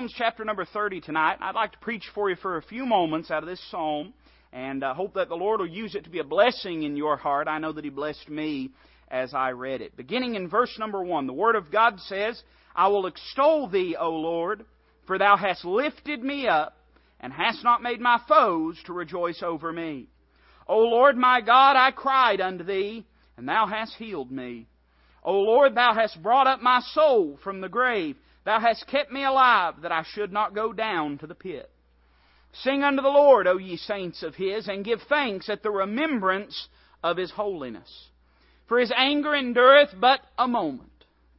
Psalms chapter number 30 tonight. I'd like to preach for you for a few moments out of this psalm and I uh, hope that the Lord will use it to be a blessing in your heart. I know that He blessed me as I read it. Beginning in verse number 1, the Word of God says, I will extol Thee, O Lord, for Thou hast lifted me up and hast not made my foes to rejoice over me. O Lord my God, I cried unto Thee, and Thou hast healed me. O Lord, Thou hast brought up my soul from the grave. Thou hast kept me alive, that I should not go down to the pit. Sing unto the Lord, O ye saints of His, and give thanks at the remembrance of His holiness. For His anger endureth but a moment.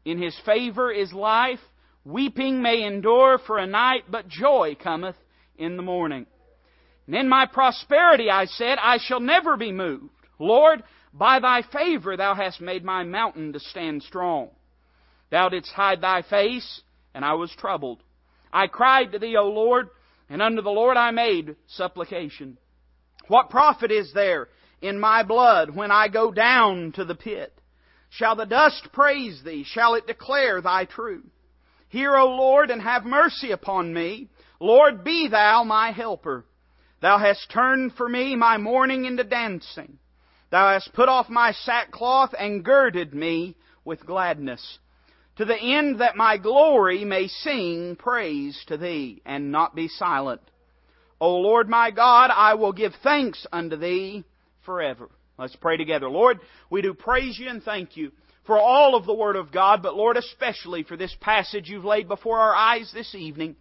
In His favor is life. Weeping may endure for a night, but joy cometh in the morning. And in my prosperity I said, I shall never be moved. Lord, by thy favor thou hast made my mountain to stand strong. Thou didst hide thy face, and I was troubled. I cried to thee, O Lord, and unto the Lord I made supplication. What profit is there in my blood when I go down to the pit? Shall the dust praise thee? Shall it declare thy truth? Hear, O Lord, and have mercy upon me. Lord, be thou my helper. Thou hast turned for me my mourning into dancing. Thou hast put off my sackcloth and girded me with gladness, to the end that my glory may sing praise to Thee and not be silent. O Lord my God, I will give thanks unto Thee forever. Let's pray together. Lord, we do praise You and thank You for all of the Word of God, but Lord, especially for this passage You've laid before our eyes this evening.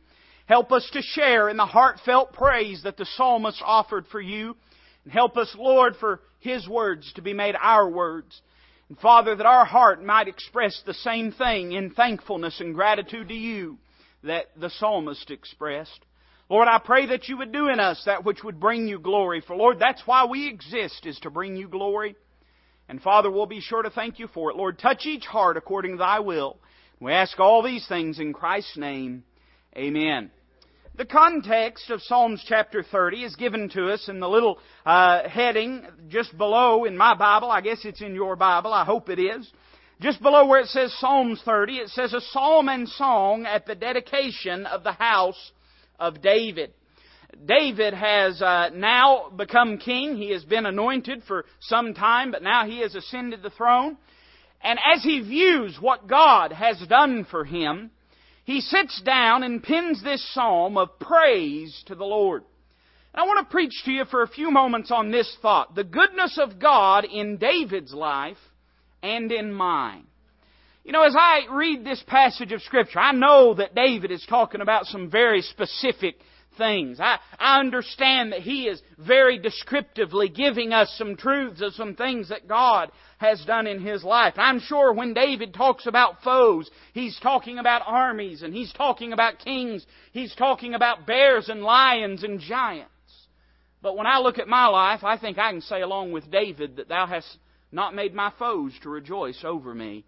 Help us to share in the heartfelt praise that the psalmist offered for you. And help us, Lord, for His words to be made our words. And Father, that our heart might express the same thing in thankfulness and gratitude to you that the psalmist expressed. Lord, I pray that you would do in us that which would bring you glory. For Lord, that's why we exist, is to bring you glory. And Father, we'll be sure to thank you for it. Lord, touch each heart according to thy will. We ask all these things in Christ's name. Amen. The context of Psalms chapter 30 is given to us in the little uh, heading just below in my Bible. I guess it's in your Bible. I hope it is. Just below where it says Psalms 30, it says a psalm and song at the dedication of the house of David. David has uh, now become king. He has been anointed for some time, but now he has ascended the throne. And as he views what God has done for him, he sits down and pins this psalm of praise to the Lord. And I want to preach to you for a few moments on this thought the goodness of God in David's life and in mine. You know, as I read this passage of Scripture, I know that David is talking about some very specific things. I, I understand that he is very descriptively giving us some truths of some things that God has done in his life. I'm sure when David talks about foes, he's talking about armies and he's talking about kings. He's talking about bears and lions and giants. But when I look at my life, I think I can say along with David that thou hast not made my foes to rejoice over me.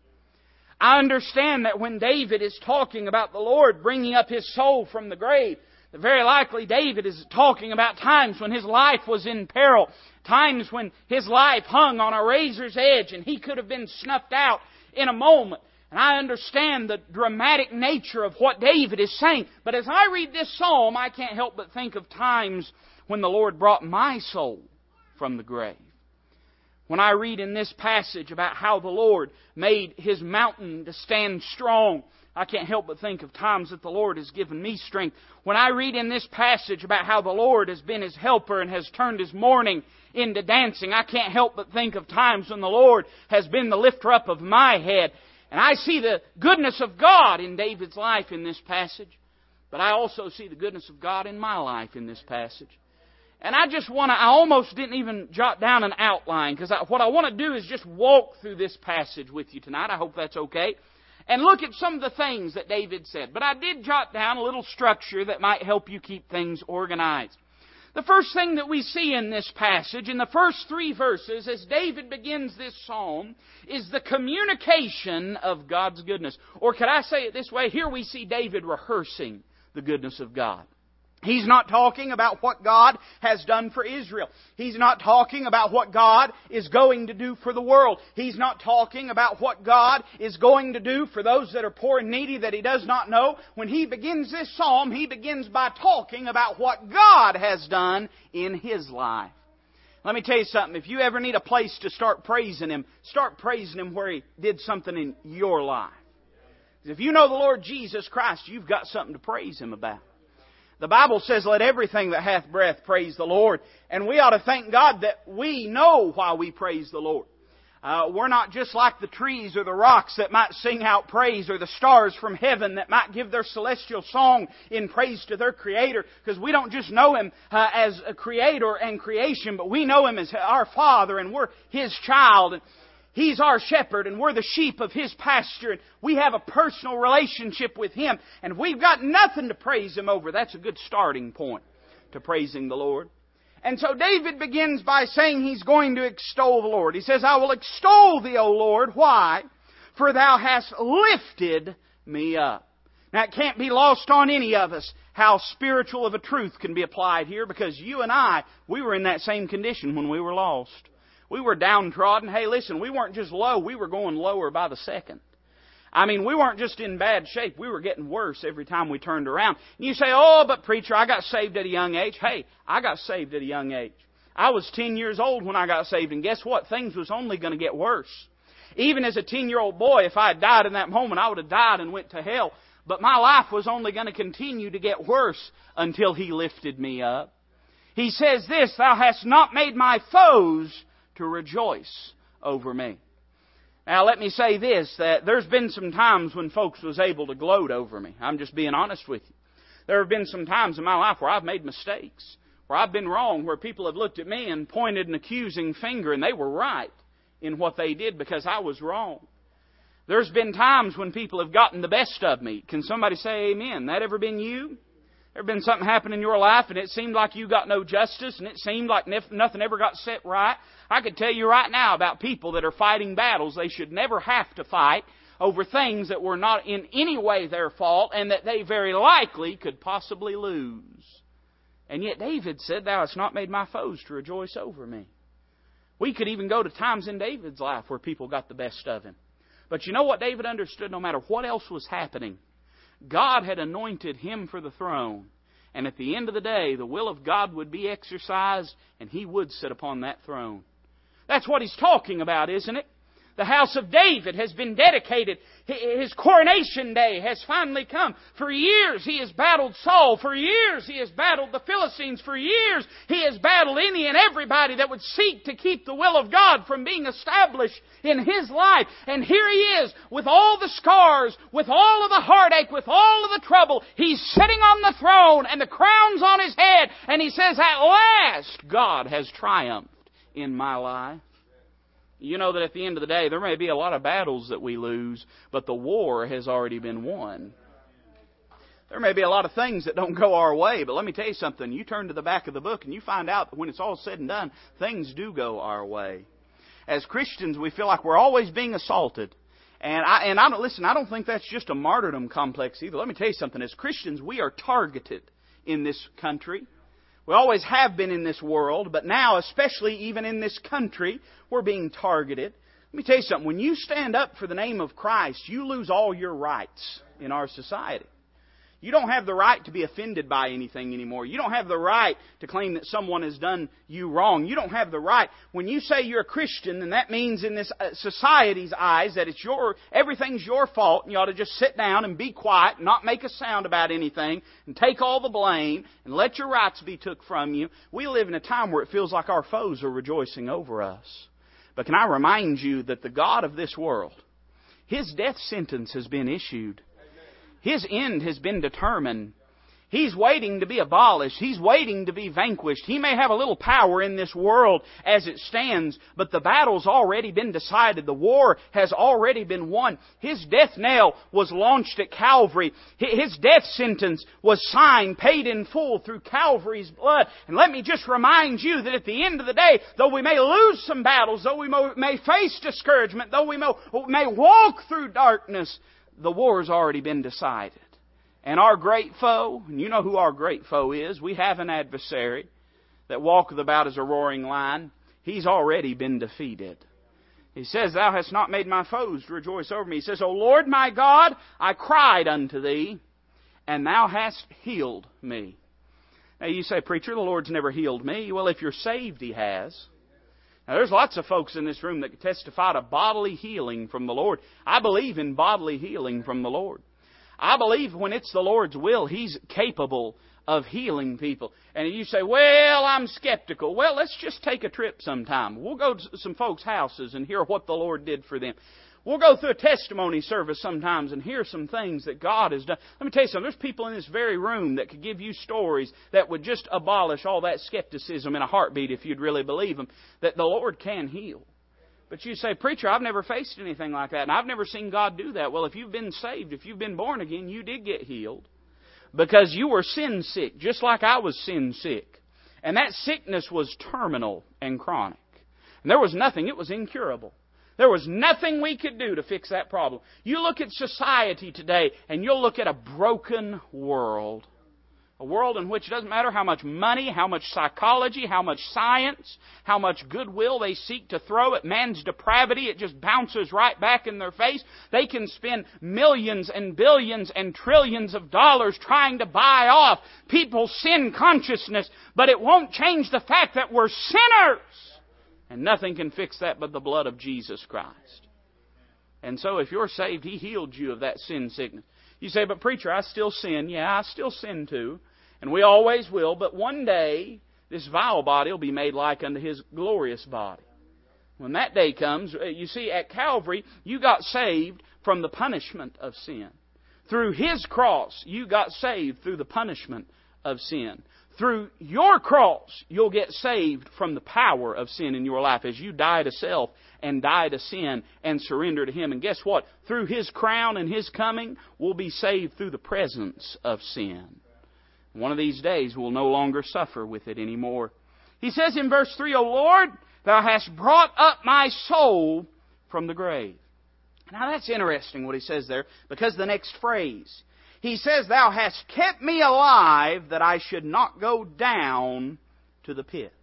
I understand that when David is talking about the Lord bringing up his soul from the grave, very likely David is talking about times when his life was in peril, times when his life hung on a razor's edge and he could have been snuffed out in a moment. And I understand the dramatic nature of what David is saying. But as I read this psalm, I can't help but think of times when the Lord brought my soul from the grave. When I read in this passage about how the Lord made His mountain to stand strong I can't help but think of times that the Lord has given me strength. When I read in this passage about how the Lord has been his helper and has turned his mourning into dancing, I can't help but think of times when the Lord has been the lifter up of my head. And I see the goodness of God in David's life in this passage. But I also see the goodness of God in my life in this passage. And I just want to, I almost didn't even jot down an outline because what I want to do is just walk through this passage with you tonight. I hope that's okay and look at some of the things that David said. But I did jot down a little structure that might help you keep things organized. The first thing that we see in this passage, in the first three verses, as David begins this psalm, is the communication of God's goodness. Or could I say it this way? Here we see David rehearsing the goodness of God. He's not talking about what God has done for Israel. He's not talking about what God is going to do for the world. He's not talking about what God is going to do for those that are poor and needy that He does not know. When He begins this psalm, He begins by talking about what God has done in His life. Let me tell you something. If you ever need a place to start praising Him, start praising Him where He did something in your life. If you know the Lord Jesus Christ, you've got something to praise Him about. The Bible says, let everything that hath breath praise the Lord. And we ought to thank God that we know why we praise the Lord. Uh, we're not just like the trees or the rocks that might sing out praise or the stars from heaven that might give their celestial song in praise to their Creator because we don't just know Him uh, as a Creator and creation, but we know Him as our Father and we're His child. He's our shepherd and we're the sheep of His pasture and we have a personal relationship with Him and we've got nothing to praise Him over. That's a good starting point to praising the Lord. And so David begins by saying he's going to extol the Lord. He says, I will extol thee, O Lord. Why? For thou hast lifted me up. Now it can't be lost on any of us how spiritual of a truth can be applied here because you and I, we were in that same condition when we were lost. We were downtrodden. Hey, listen, we weren't just low, we were going lower by the second. I mean, we weren't just in bad shape, we were getting worse every time we turned around. And you say, oh, but preacher, I got saved at a young age. Hey, I got saved at a young age. I was 10 years old when I got saved, and guess what? Things was only going to get worse. Even as a 10 year old boy, if I had died in that moment, I would have died and went to hell. But my life was only going to continue to get worse until He lifted me up. He says this, Thou hast not made my foes to rejoice over me. Now let me say this, that there's been some times when folks was able to gloat over me. I'm just being honest with you. There have been some times in my life where I've made mistakes, where I've been wrong, where people have looked at me and pointed an accusing finger and they were right in what they did because I was wrong. There's been times when people have gotten the best of me. Can somebody say amen? That ever been you? Ever been something happen in your life and it seemed like you got no justice and it seemed like nothing ever got set right? I could tell you right now about people that are fighting battles they should never have to fight over things that were not in any way their fault and that they very likely could possibly lose. And yet David said, Thou hast not made my foes to rejoice over me. We could even go to times in David's life where people got the best of him. But you know what David understood no matter what else was happening? God had anointed him for the throne. And at the end of the day, the will of God would be exercised and he would sit upon that throne. That's what he's talking about, isn't it? The house of David has been dedicated. His coronation day has finally come. For years he has battled Saul. For years he has battled the Philistines. For years he has battled any and everybody that would seek to keep the will of God from being established in his life. And here he is with all the scars, with all of the heartache, with all of the trouble. He's sitting on the throne and the crown's on his head. And he says, At last God has triumphed in my life. You know that at the end of the day, there may be a lot of battles that we lose, but the war has already been won. There may be a lot of things that don't go our way, but let me tell you something. You turn to the back of the book and you find out that when it's all said and done, things do go our way. As Christians, we feel like we're always being assaulted. And I, and I don't, listen, I don't think that's just a martyrdom complex either. Let me tell you something. As Christians, we are targeted in this country. We always have been in this world, but now, especially even in this country, we're being targeted. Let me tell you something. When you stand up for the name of Christ, you lose all your rights in our society. You don't have the right to be offended by anything anymore. You don't have the right to claim that someone has done you wrong. You don't have the right. When you say you're a Christian, then that means in this uh, society's eyes that it's your, everything's your fault and you ought to just sit down and be quiet, and not make a sound about anything, and take all the blame, and let your rights be took from you. We live in a time where it feels like our foes are rejoicing over us. But can I remind you that the God of this world, His death sentence has been issued. His end has been determined. He's waiting to be abolished. He's waiting to be vanquished. He may have a little power in this world as it stands, but the battle's already been decided. The war has already been won. His death knell was launched at Calvary. His death sentence was signed, paid in full through Calvary's blood. And let me just remind you that at the end of the day, though we may lose some battles, though we may face discouragement, though we may walk through darkness, the war's already been decided. And our great foe, and you know who our great foe is, we have an adversary that walketh about as a roaring lion. He's already been defeated. He says, Thou hast not made my foes to rejoice over me. He says, O Lord my God, I cried unto thee, and thou hast healed me. Now you say, Preacher, the Lord's never healed me. Well, if you're saved, He has. Now, there's lots of folks in this room that testify to bodily healing from the Lord. I believe in bodily healing from the Lord. I believe when it's the Lord's will, He's capable of healing people. And you say, well, I'm skeptical. Well, let's just take a trip sometime. We'll go to some folks' houses and hear what the Lord did for them. We'll go through a testimony service sometimes and hear some things that God has done. Let me tell you something. There's people in this very room that could give you stories that would just abolish all that skepticism in a heartbeat if you'd really believe them, that the Lord can heal. But you say, Preacher, I've never faced anything like that, and I've never seen God do that. Well, if you've been saved, if you've been born again, you did get healed. Because you were sin sick, just like I was sin sick. And that sickness was terminal and chronic. And there was nothing, it was incurable. There was nothing we could do to fix that problem. You look at society today, and you'll look at a broken world. A world in which it doesn't matter how much money, how much psychology, how much science, how much goodwill they seek to throw at man's depravity, it just bounces right back in their face. They can spend millions and billions and trillions of dollars trying to buy off people's sin consciousness, but it won't change the fact that we're sinners. And nothing can fix that but the blood of Jesus Christ. And so if you're saved, He healed you of that sin sickness. You say, but preacher, I still sin. Yeah, I still sin too. And we always will, but one day this vile body will be made like unto his glorious body. When that day comes, uh, you see, at Calvary, you got saved from the punishment of sin. Through his cross, you got saved through the punishment of sin. Through your cross, you'll get saved from the power of sin in your life as you die to self and die to sin and surrender to Him. And guess what? Through His crown and His coming, we'll be saved through the presence of sin. One of these days we'll no longer suffer with it anymore. He says in verse 3, O Lord, thou hast brought up my soul from the grave. Now that's interesting what he says there, because the next phrase, he says, Thou hast kept me alive that I should not go down to the pit.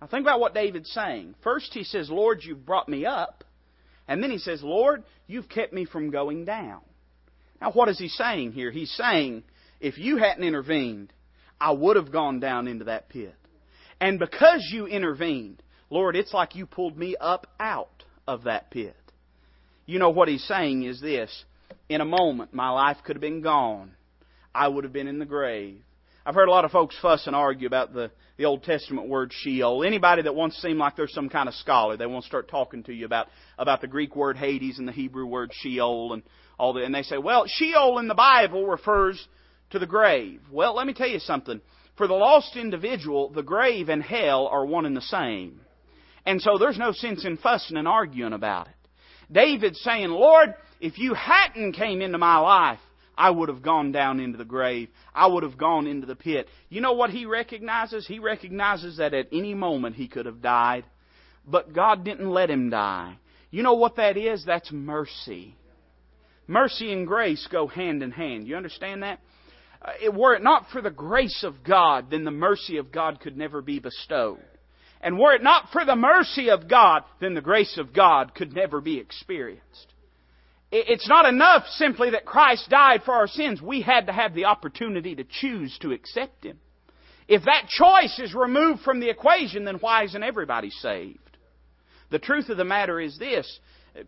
Now think about what David's saying. First he says, Lord, you've brought me up. And then he says, Lord, you've kept me from going down. Now what is he saying here? He's saying, if you hadn't intervened, I would have gone down into that pit. And because you intervened, Lord, it's like you pulled me up out of that pit. You know what he's saying is this. In a moment, my life could have been gone. I would have been in the grave. I've heard a lot of folks fuss and argue about the, the Old Testament word Sheol. Anybody that wants to seem like they're some kind of scholar, they want to start talking to you about, about the Greek word Hades and the Hebrew word Sheol and all that. And they say, well, Sheol in the Bible refers to the grave. Well, let me tell you something. For the lost individual, the grave and hell are one and the same. And so there's no sense in fussing and arguing about it. David's saying, Lord, if you hadn't came into my life, I would have gone down into the grave. I would have gone into the pit. You know what he recognizes? He recognizes that at any moment he could have died. But God didn't let him die. You know what that is? That's mercy. Mercy and grace go hand in hand. You understand that? Uh, were it not for the grace of God, then the mercy of God could never be bestowed. And were it not for the mercy of God, then the grace of God could never be experienced. It's not enough simply that Christ died for our sins. We had to have the opportunity to choose to accept Him. If that choice is removed from the equation, then why isn't everybody saved? The truth of the matter is this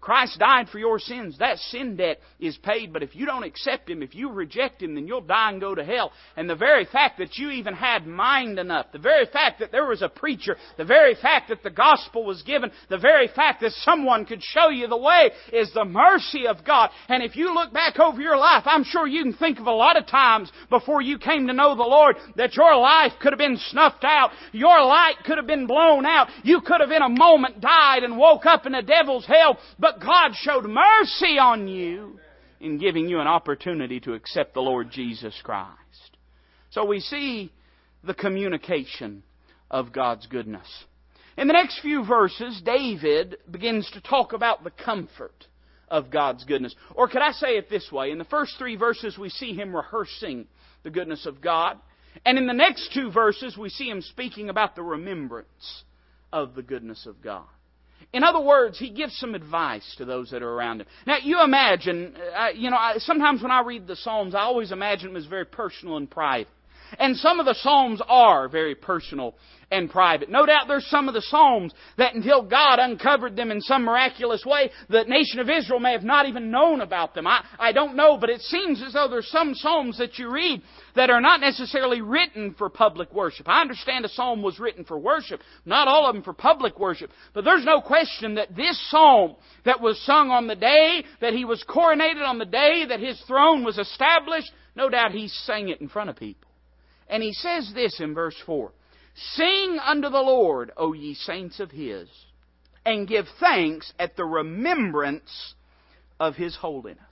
Christ died for your sins. That sin debt is paid, but if you don't accept Him, if you reject Him, then you'll die and go to hell. And the very fact that you even had mind enough, the very fact that there was a preacher, the very fact that the gospel was given, the very fact that someone could show you the way is the mercy of God. And if you look back over your life, I'm sure you can think of a lot of times before you came to know the Lord that your life could have been snuffed out. Your light could have been blown out. You could have in a moment died and woke up in a devil's hell but God showed mercy on you in giving you an opportunity to accept the Lord Jesus Christ. So we see the communication of God's goodness. In the next few verses, David begins to talk about the comfort of God's goodness. Or could I say it this way? In the first three verses, we see him rehearsing the goodness of God. And in the next two verses, we see him speaking about the remembrance of the goodness of God. In other words, he gives some advice to those that are around him. Now, you imagine, uh, you know, I, sometimes when I read the Psalms, I always imagine them as very personal and private. And some of the Psalms are very personal and private. No doubt there's some of the Psalms that until God uncovered them in some miraculous way, the nation of Israel may have not even known about them. I, I don't know, but it seems as though there's some Psalms that you read that are not necessarily written for public worship. I understand a Psalm was written for worship, not all of them for public worship, but there's no question that this Psalm that was sung on the day that he was coronated, on the day that his throne was established, no doubt he sang it in front of people. And he says this in verse 4. Sing unto the Lord, O ye saints of His, and give thanks at the remembrance of His holiness.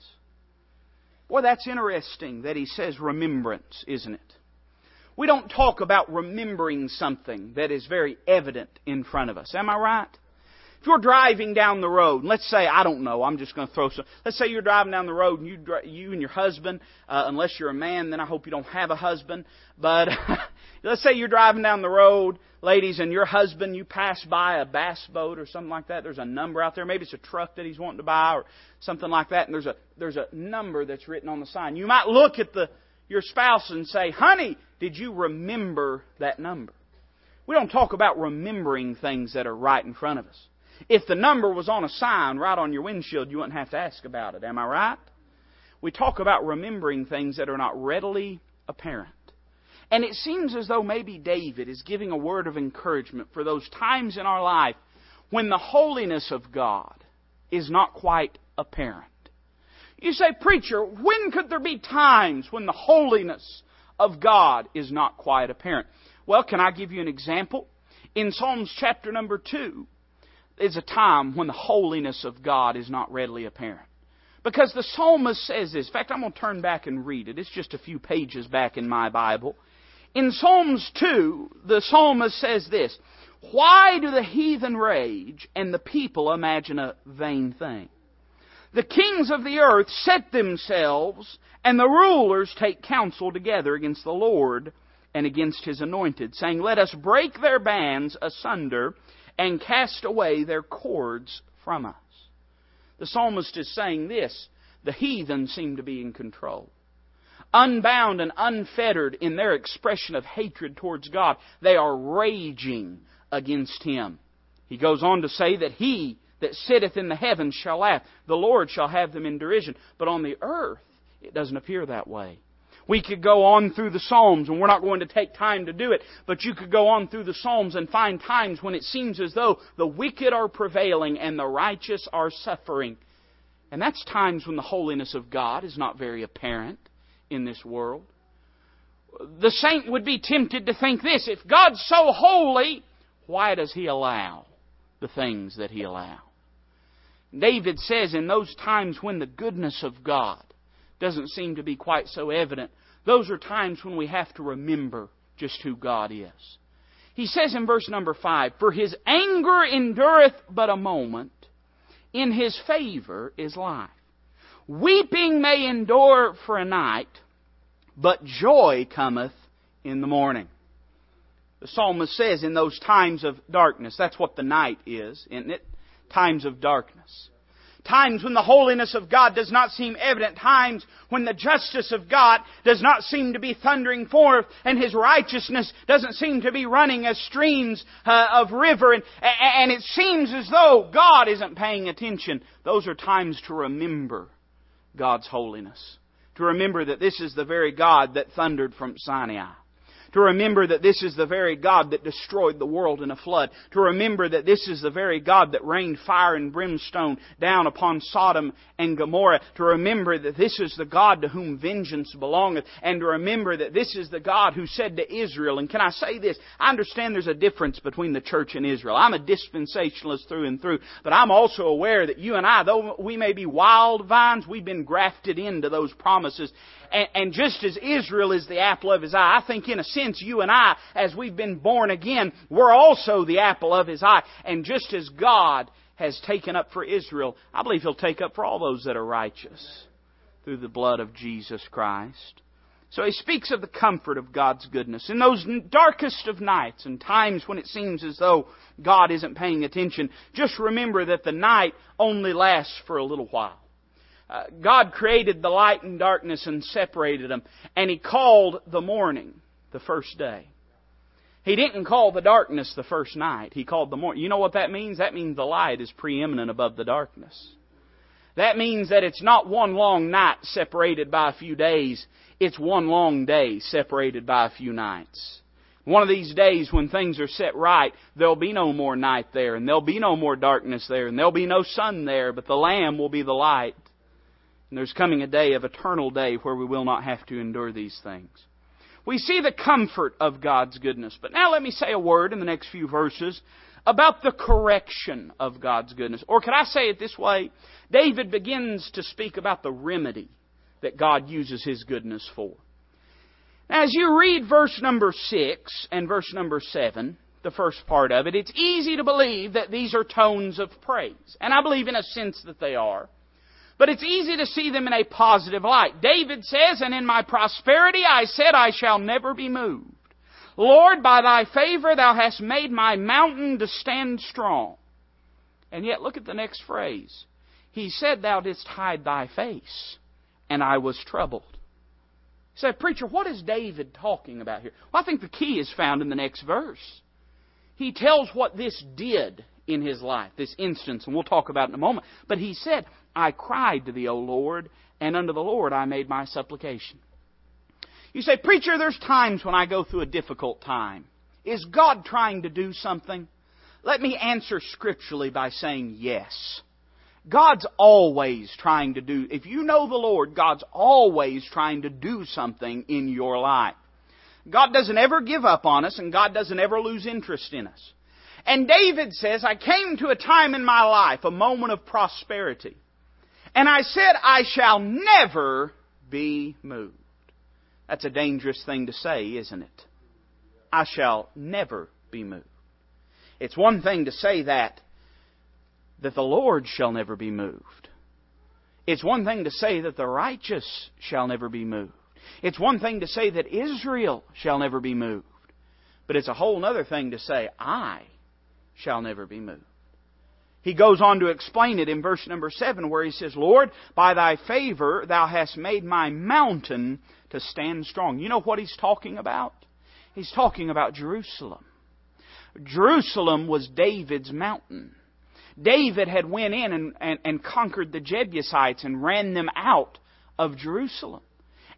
Boy, that's interesting that he says remembrance, isn't it? We don't talk about remembering something that is very evident in front of us. Am I right? If you're driving down the road, and let's say, I don't know, I'm just going to throw some, let's say you're driving down the road and you, you and your husband, uh, unless you're a man, then I hope you don't have a husband, but let's say you're driving down the road, ladies, and your husband, you pass by a bass boat or something like that, there's a number out there, maybe it's a truck that he's wanting to buy or something like that, and there's a, there's a number that's written on the sign. You might look at the, your spouse and say, honey, did you remember that number? We don't talk about remembering things that are right in front of us. If the number was on a sign right on your windshield, you wouldn't have to ask about it. Am I right? We talk about remembering things that are not readily apparent. And it seems as though maybe David is giving a word of encouragement for those times in our life when the holiness of God is not quite apparent. You say, Preacher, when could there be times when the holiness of God is not quite apparent? Well, can I give you an example? In Psalms chapter number 2, is a time when the holiness of God is not readily apparent. Because the psalmist says this. In fact, I'm going to turn back and read it. It's just a few pages back in my Bible. In Psalms 2, the psalmist says this Why do the heathen rage and the people imagine a vain thing? The kings of the earth set themselves, and the rulers take counsel together against the Lord and against his anointed, saying, Let us break their bands asunder and cast away their cords from us. The psalmist is saying this the heathen seem to be in control. Unbound and unfettered in their expression of hatred towards God, they are raging against Him. He goes on to say that He that sitteth in the heavens shall laugh, the Lord shall have them in derision. But on the earth, it doesn't appear that way. We could go on through the Psalms, and we're not going to take time to do it, but you could go on through the Psalms and find times when it seems as though the wicked are prevailing and the righteous are suffering. And that's times when the holiness of God is not very apparent in this world. The saint would be tempted to think this if God's so holy, why does He allow the things that He allows? David says in those times when the goodness of God doesn't seem to be quite so evident, those are times when we have to remember just who God is. He says in verse number 5, For his anger endureth but a moment, in his favor is life. Weeping may endure for a night, but joy cometh in the morning. The psalmist says in those times of darkness, that's what the night is, isn't it? Times of darkness. Times when the holiness of God does not seem evident. Times when the justice of God does not seem to be thundering forth and His righteousness doesn't seem to be running as streams uh, of river and, and it seems as though God isn't paying attention. Those are times to remember God's holiness. To remember that this is the very God that thundered from Sinai to remember that this is the very God that destroyed the world in a flood, to remember that this is the very God that rained fire and brimstone down upon Sodom and Gomorrah, to remember that this is the God to whom vengeance belongeth, and to remember that this is the God who said to Israel, and can I say this? I understand there's a difference between the church and Israel. I'm a dispensationalist through and through, but I'm also aware that you and I, though we may be wild vines, we've been grafted into those promises. And, and just as Israel is the apple of his eye, I think in a sense you and I, as we've been born again, we're also the apple of his eye. And just as God has taken up for Israel, I believe He'll take up for all those that are righteous through the blood of Jesus Christ. So he speaks of the comfort of God's goodness. In those darkest of nights and times when it seems as though God isn't paying attention, just remember that the night only lasts for a little while. Uh, God created the light and darkness and separated them, and He called the morning the first day. He didn't call the darkness the first night. He called the morning. You know what that means? That means the light is preeminent above the darkness. That means that it's not one long night separated by a few days. It's one long day separated by a few nights. One of these days when things are set right, there'll be no more night there, and there'll be no more darkness there, and there'll be no sun there, but the Lamb will be the light. And there's coming a day of eternal day where we will not have to endure these things. We see the comfort of God's goodness. But now let me say a word in the next few verses about the correction of God's goodness. Or could I say it this way? David begins to speak about the remedy that God uses His goodness for. As you read verse number 6 and verse number 7, the first part of it, it's easy to believe that these are tones of praise. And I believe in a sense that they are. But it's easy to see them in a positive light. David says, And in my prosperity I said, I shall never be moved. Lord, by thy favor thou hast made my mountain to stand strong. And yet, look at the next phrase. He said, Thou didst hide thy face, and I was troubled. You say, Preacher, what is David talking about here? Well, I think the key is found in the next verse. He tells what this did in his life, this instance, and we'll talk about in a moment. But he said, I cried to thee, O Lord, and unto the Lord I made my supplication. You say, Preacher, there's times when I go through a difficult time. Is God trying to do something? Let me answer scripturally by saying yes. God's always trying to do, if you know the Lord, God's always trying to do something in your life. God doesn't ever give up on us and God doesn't ever lose interest in us. And David says, I came to a time in my life, a moment of prosperity. And I said, I shall never be moved. That's a dangerous thing to say, isn't it? I shall never be moved. It's one thing to say that, that the Lord shall never be moved. It's one thing to say that the righteous shall never be moved. It's one thing to say that Israel shall never be moved. But it's a whole other thing to say, I shall never be moved. He goes on to explain it in verse number 7 where he says, Lord, by thy favor thou hast made my mountain to stand strong. You know what he's talking about? He's talking about Jerusalem. Jerusalem was David's mountain. David had went in and, and, and conquered the Jebusites and ran them out of Jerusalem.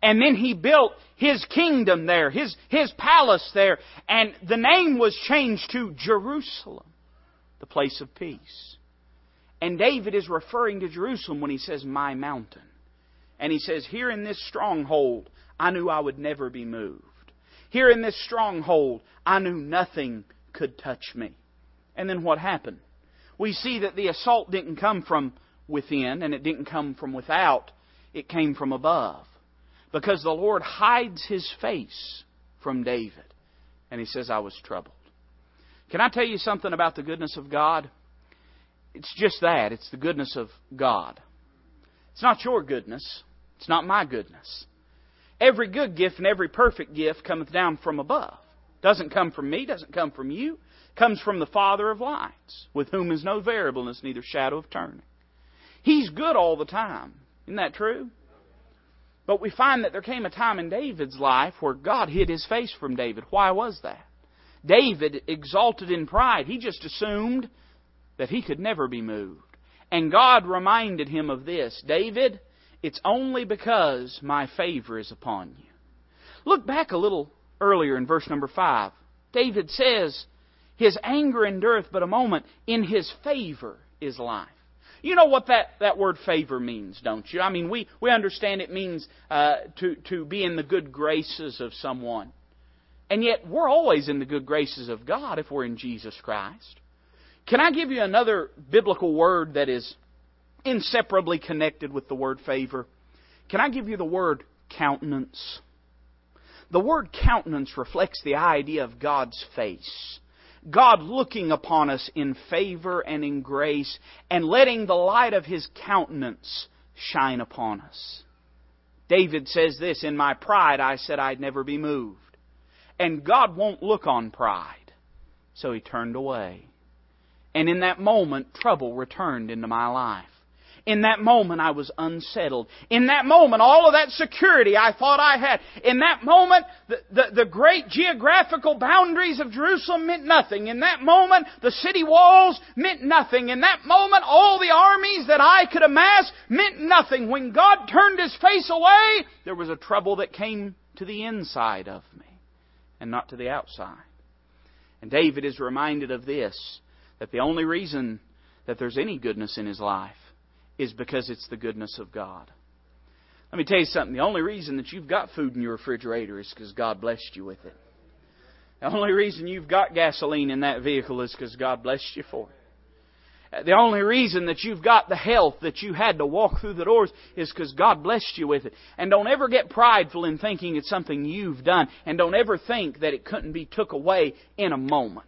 And then he built his kingdom there, his, his palace there, and the name was changed to Jerusalem, the place of peace. And David is referring to Jerusalem when he says, My mountain. And he says, Here in this stronghold, I knew I would never be moved. Here in this stronghold, I knew nothing could touch me. And then what happened? We see that the assault didn't come from within and it didn't come from without, it came from above. Because the Lord hides his face from David. And he says, I was troubled. Can I tell you something about the goodness of God? It's just that. It's the goodness of God. It's not your goodness. It's not my goodness. Every good gift and every perfect gift cometh down from above. Doesn't come from me, doesn't come from you. Comes from the Father of lights, with whom is no variableness, neither shadow of turning. He's good all the time. Isn't that true? But we find that there came a time in David's life where God hid his face from David. Why was that? David, exalted in pride, he just assumed that he could never be moved. And God reminded him of this David, it's only because my favor is upon you. Look back a little earlier in verse number 5. David says, His anger endureth but a moment, in His favor is life. You know what that, that word favor means, don't you? I mean, we, we understand it means uh, to, to be in the good graces of someone. And yet, we're always in the good graces of God if we're in Jesus Christ. Can I give you another biblical word that is inseparably connected with the word favor? Can I give you the word countenance? The word countenance reflects the idea of God's face. God looking upon us in favor and in grace and letting the light of His countenance shine upon us. David says this, In my pride I said I'd never be moved. And God won't look on pride. So He turned away. And in that moment, trouble returned into my life. In that moment, I was unsettled. In that moment, all of that security I thought I had. In that moment, the, the, the, great geographical boundaries of Jerusalem meant nothing. In that moment, the city walls meant nothing. In that moment, all the armies that I could amass meant nothing. When God turned His face away, there was a trouble that came to the inside of me and not to the outside. And David is reminded of this, that the only reason that there's any goodness in his life is because it's the goodness of God. Let me tell you something. The only reason that you've got food in your refrigerator is because God blessed you with it. The only reason you've got gasoline in that vehicle is because God blessed you for it. The only reason that you've got the health that you had to walk through the doors is because God blessed you with it. And don't ever get prideful in thinking it's something you've done. And don't ever think that it couldn't be took away in a moment.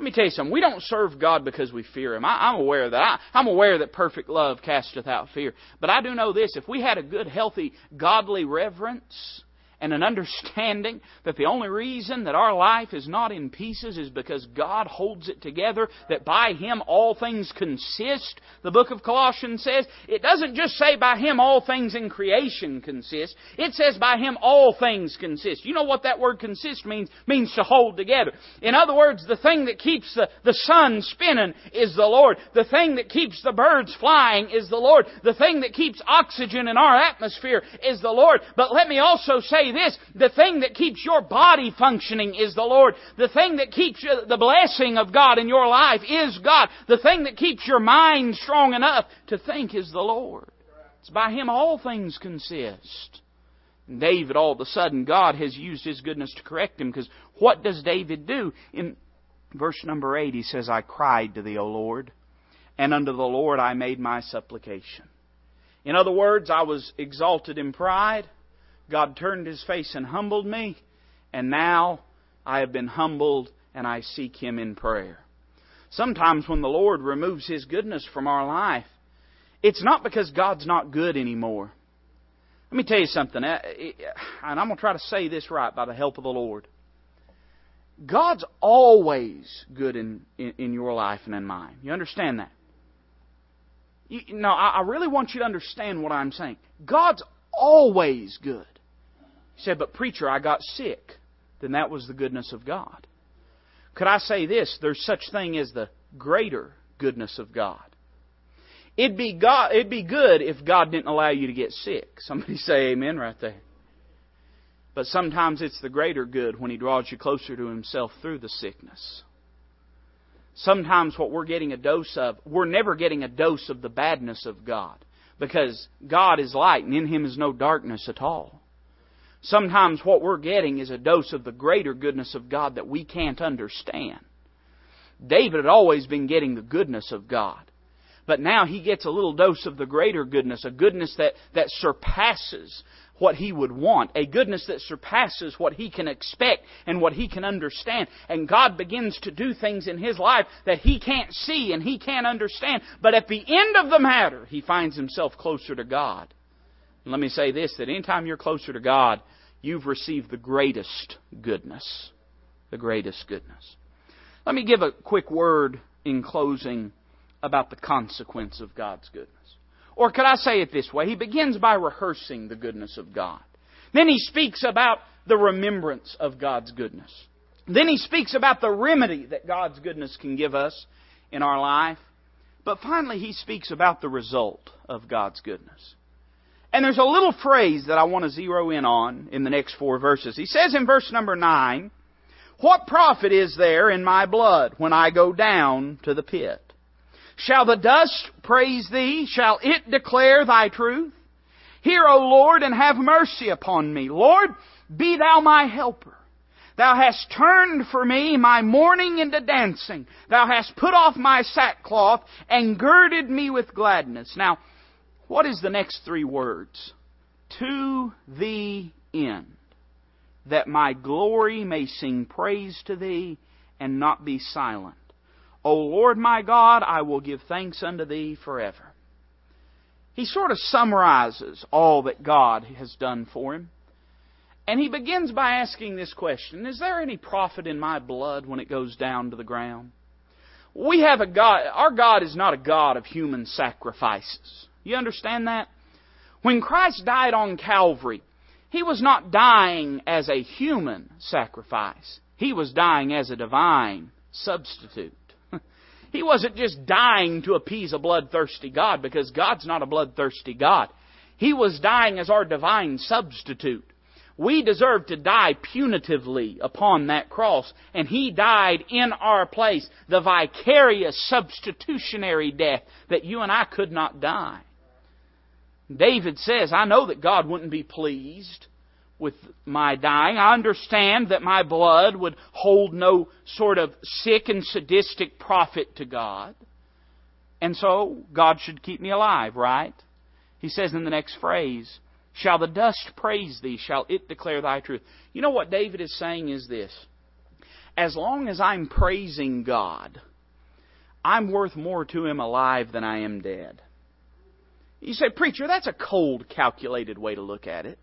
Let me tell you something. We don't serve God because we fear Him. I, am aware of that. I, I'm aware that perfect love casteth out fear. But I do know this. If we had a good, healthy, godly reverence, and an understanding that the only reason that our life is not in pieces is because God holds it together, that by Him all things consist. The book of Colossians says, it doesn't just say by Him all things in creation consist. It says by Him all things consist. You know what that word consist means? Means to hold together. In other words, the thing that keeps the, the sun spinning is the Lord. The thing that keeps the birds flying is the Lord. The thing that keeps oxygen in our atmosphere is the Lord. But let me also say this. The thing that keeps your body functioning is the Lord. The thing that keeps the blessing of God in your life is God. The thing that keeps your mind strong enough to think is the Lord. It's by Him all things consist. David, all of a sudden, God has used His goodness to correct him because what does David do? In verse number 8, he says, I cried to Thee, O Lord, and unto the Lord I made my supplication. In other words, I was exalted in pride. God turned His face and humbled me, and now I have been humbled and I seek Him in prayer. Sometimes when the Lord removes His goodness from our life, it's not because God's not good anymore. Let me tell you something, uh, and I'm going to try to say this right by the help of the Lord. God's always good in, in, in your life and in mine. You understand that? You, no, I, I really want you to understand what I'm saying. God's always good. He said, But preacher, I got sick. Then that was the goodness of God. Could I say this? There's such thing as the greater goodness of God. It'd be God it'd be good if God didn't allow you to get sick. Somebody say amen right there. But sometimes it's the greater good when he draws you closer to himself through the sickness. Sometimes what we're getting a dose of, we're never getting a dose of the badness of God because God is light and in him is no darkness at all. Sometimes what we're getting is a dose of the greater goodness of God that we can't understand. David had always been getting the goodness of God. But now he gets a little dose of the greater goodness, a goodness that, that surpasses what he would want, a goodness that surpasses what he can expect and what he can understand. And God begins to do things in his life that he can't see and he can't understand. But at the end of the matter, he finds himself closer to God. And let me say this that anytime you're closer to God, you've received the greatest goodness. The greatest goodness. Let me give a quick word in closing about the consequence of God's goodness. Or could I say it this way? He begins by rehearsing the goodness of God. Then he speaks about the remembrance of God's goodness. Then he speaks about the remedy that God's goodness can give us in our life. But finally, he speaks about the result of God's goodness. And there's a little phrase that I want to zero in on in the next four verses. He says in verse number 9, What profit is there in my blood when I go down to the pit? Shall the dust praise thee? Shall it declare thy truth? Hear, O Lord, and have mercy upon me. Lord, be thou my helper. Thou hast turned for me my mourning into dancing. Thou hast put off my sackcloth and girded me with gladness. Now, what is the next three words? To the end, that my glory may sing praise to thee and not be silent. O Lord my God, I will give thanks unto thee forever. He sort of summarizes all that God has done for him. And he begins by asking this question Is there any profit in my blood when it goes down to the ground? We have a God, our God is not a God of human sacrifices. You understand that? When Christ died on Calvary, He was not dying as a human sacrifice. He was dying as a divine substitute. He wasn't just dying to appease a bloodthirsty God because God's not a bloodthirsty God. He was dying as our divine substitute. We deserve to die punitively upon that cross, and He died in our place, the vicarious substitutionary death that you and I could not die. David says, I know that God wouldn't be pleased with my dying. I understand that my blood would hold no sort of sick and sadistic profit to God. And so, God should keep me alive, right? He says in the next phrase, Shall the dust praise thee? Shall it declare thy truth? You know what David is saying is this. As long as I'm praising God, I'm worth more to him alive than I am dead. You say, Preacher, that's a cold, calculated way to look at it.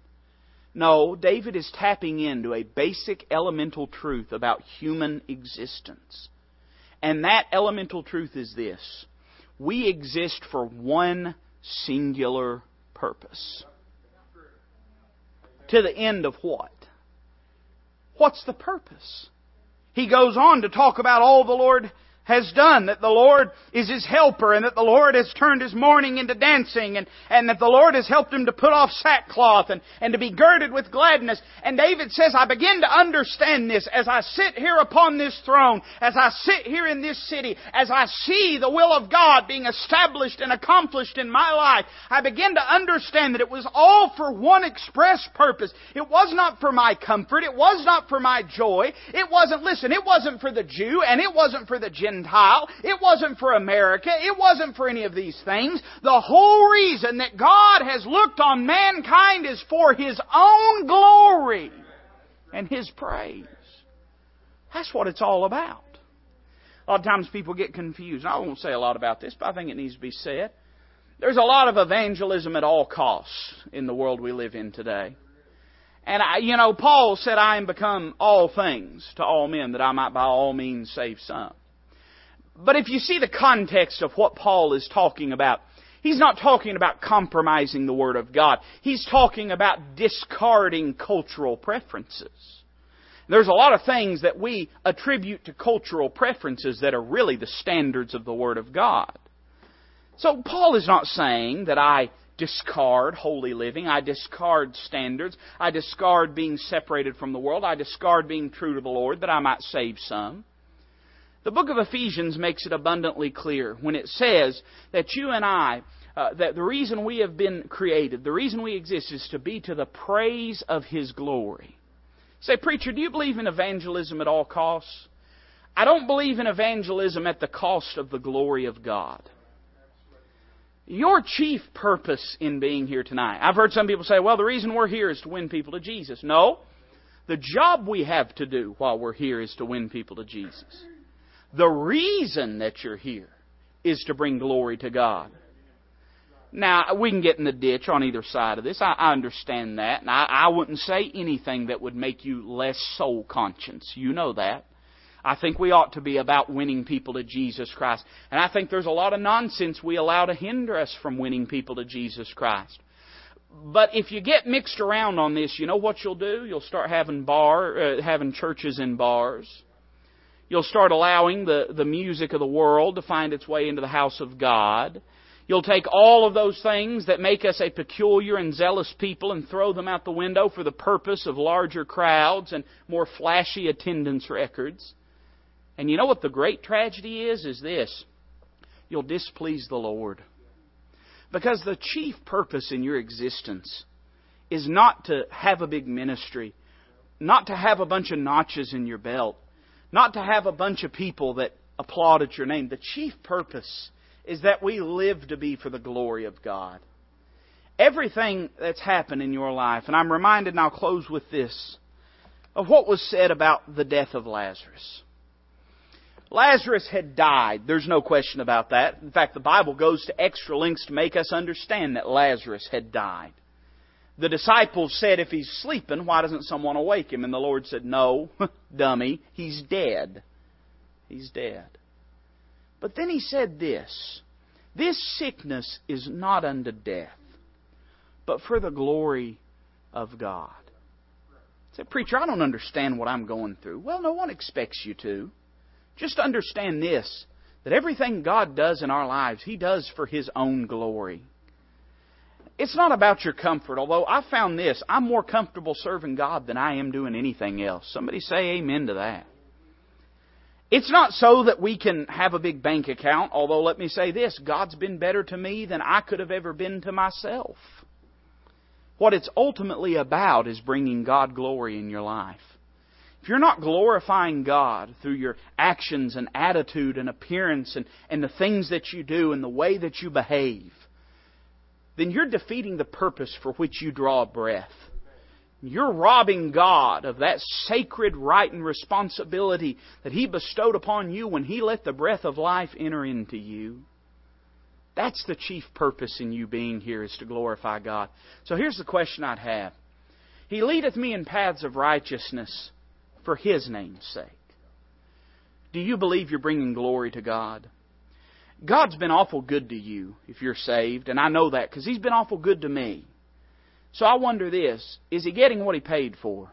No, David is tapping into a basic elemental truth about human existence. And that elemental truth is this we exist for one singular purpose. To the end of what? What's the purpose? He goes on to talk about all the Lord has done, that the Lord is his helper, and that the Lord has turned his mourning into dancing, and, and that the Lord has helped him to put off sackcloth and, and to be girded with gladness. And David says, I begin to understand this as I sit here upon this throne, as I sit here in this city, as I see the will of God being established and accomplished in my life. I begin to understand that it was all for one express purpose. It was not for my comfort. It was not for my joy. It wasn't, listen, it wasn't for the Jew and it wasn't for the Gentile. Gentile. It wasn't for America. It wasn't for any of these things. The whole reason that God has looked on mankind is for His own glory and His praise. That's what it's all about. A lot of times people get confused. I won't say a lot about this, but I think it needs to be said. There's a lot of evangelism at all costs in the world we live in today. And I, you know, Paul said, I am become all things to all men that I might by all means save some. But if you see the context of what Paul is talking about, he's not talking about compromising the Word of God. He's talking about discarding cultural preferences. There's a lot of things that we attribute to cultural preferences that are really the standards of the Word of God. So Paul is not saying that I discard holy living. I discard standards. I discard being separated from the world. I discard being true to the Lord that I might save some. The book of Ephesians makes it abundantly clear when it says that you and I, uh, that the reason we have been created, the reason we exist, is to be to the praise of His glory. Say, preacher, do you believe in evangelism at all costs? I don't believe in evangelism at the cost of the glory of God. Your chief purpose in being here tonight. I've heard some people say, well, the reason we're here is to win people to Jesus. No. The job we have to do while we're here is to win people to Jesus. The reason that you're here is to bring glory to God. Now, we can get in the ditch on either side of this. I, I understand that. And I, I wouldn't say anything that would make you less soul conscious. You know that. I think we ought to be about winning people to Jesus Christ. And I think there's a lot of nonsense we allow to hinder us from winning people to Jesus Christ. But if you get mixed around on this, you know what you'll do? You'll start having bar, uh, having churches in bars. You'll start allowing the, the music of the world to find its way into the house of God. You'll take all of those things that make us a peculiar and zealous people and throw them out the window for the purpose of larger crowds and more flashy attendance records. And you know what the great tragedy is? Is this. You'll displease the Lord. Because the chief purpose in your existence is not to have a big ministry, not to have a bunch of notches in your belt, not to have a bunch of people that applaud at your name. The chief purpose is that we live to be for the glory of God. Everything that's happened in your life, and I'm reminded, and I'll close with this, of what was said about the death of Lazarus. Lazarus had died. There's no question about that. In fact, the Bible goes to extra lengths to make us understand that Lazarus had died. The disciples said, if he's sleeping, why doesn't someone awake him? And the Lord said, no, dummy, he's dead. He's dead. But then he said this, this sickness is not unto death, but for the glory of God. I said, preacher, I don't understand what I'm going through. Well, no one expects you to. Just understand this that everything God does in our lives, He does for His own glory. It's not about your comfort, although I found this I'm more comfortable serving God than I am doing anything else. Somebody say amen to that. It's not so that we can have a big bank account, although let me say this God's been better to me than I could have ever been to myself. What it's ultimately about is bringing God glory in your life. If you're not glorifying God through your actions and attitude and appearance and, and the things that you do and the way that you behave, then you're defeating the purpose for which you draw breath. You're robbing God of that sacred right and responsibility that He bestowed upon you when He let the breath of life enter into you. That's the chief purpose in you being here is to glorify God. So here's the question I'd have. He leadeth me in paths of righteousness for His name's sake. Do you believe you're bringing glory to God? God's been awful good to you if you're saved, and I know that because He's been awful good to me. So I wonder this is He getting what He paid for?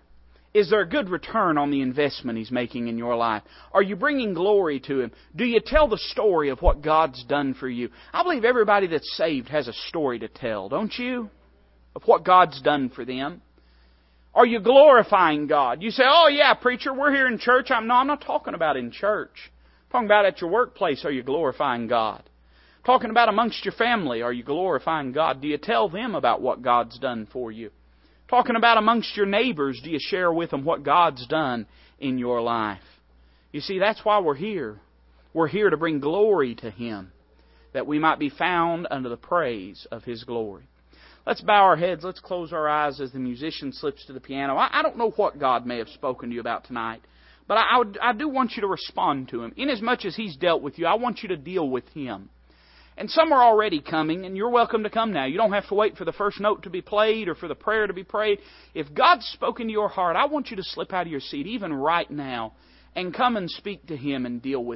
Is there a good return on the investment He's making in your life? Are you bringing glory to Him? Do you tell the story of what God's done for you? I believe everybody that's saved has a story to tell, don't you? Of what God's done for them. Are you glorifying God? You say, oh yeah, preacher, we're here in church. I'm, no, I'm not talking about in church. Talking about at your workplace. Are you glorifying God? Talking about amongst your family. Are you glorifying God? Do you tell them about what God's done for you? Talking about amongst your neighbors. Do you share with them what God's done in your life? You see, that's why we're here. We're here to bring glory to Him, that we might be found under the praise of His glory. Let's bow our heads. Let's close our eyes as the musician slips to the piano. I don't know what God may have spoken to you about tonight, but I, I, would, I do want you to respond to Him. Inasmuch as He's dealt with you, I want you to deal with Him. And some are already coming, and you're welcome to come now. You don't have to wait for the first note to be played or for the prayer to be prayed. If God's spoken to your heart, I want you to slip out of your seat, even right now, and come and speak to Him and deal with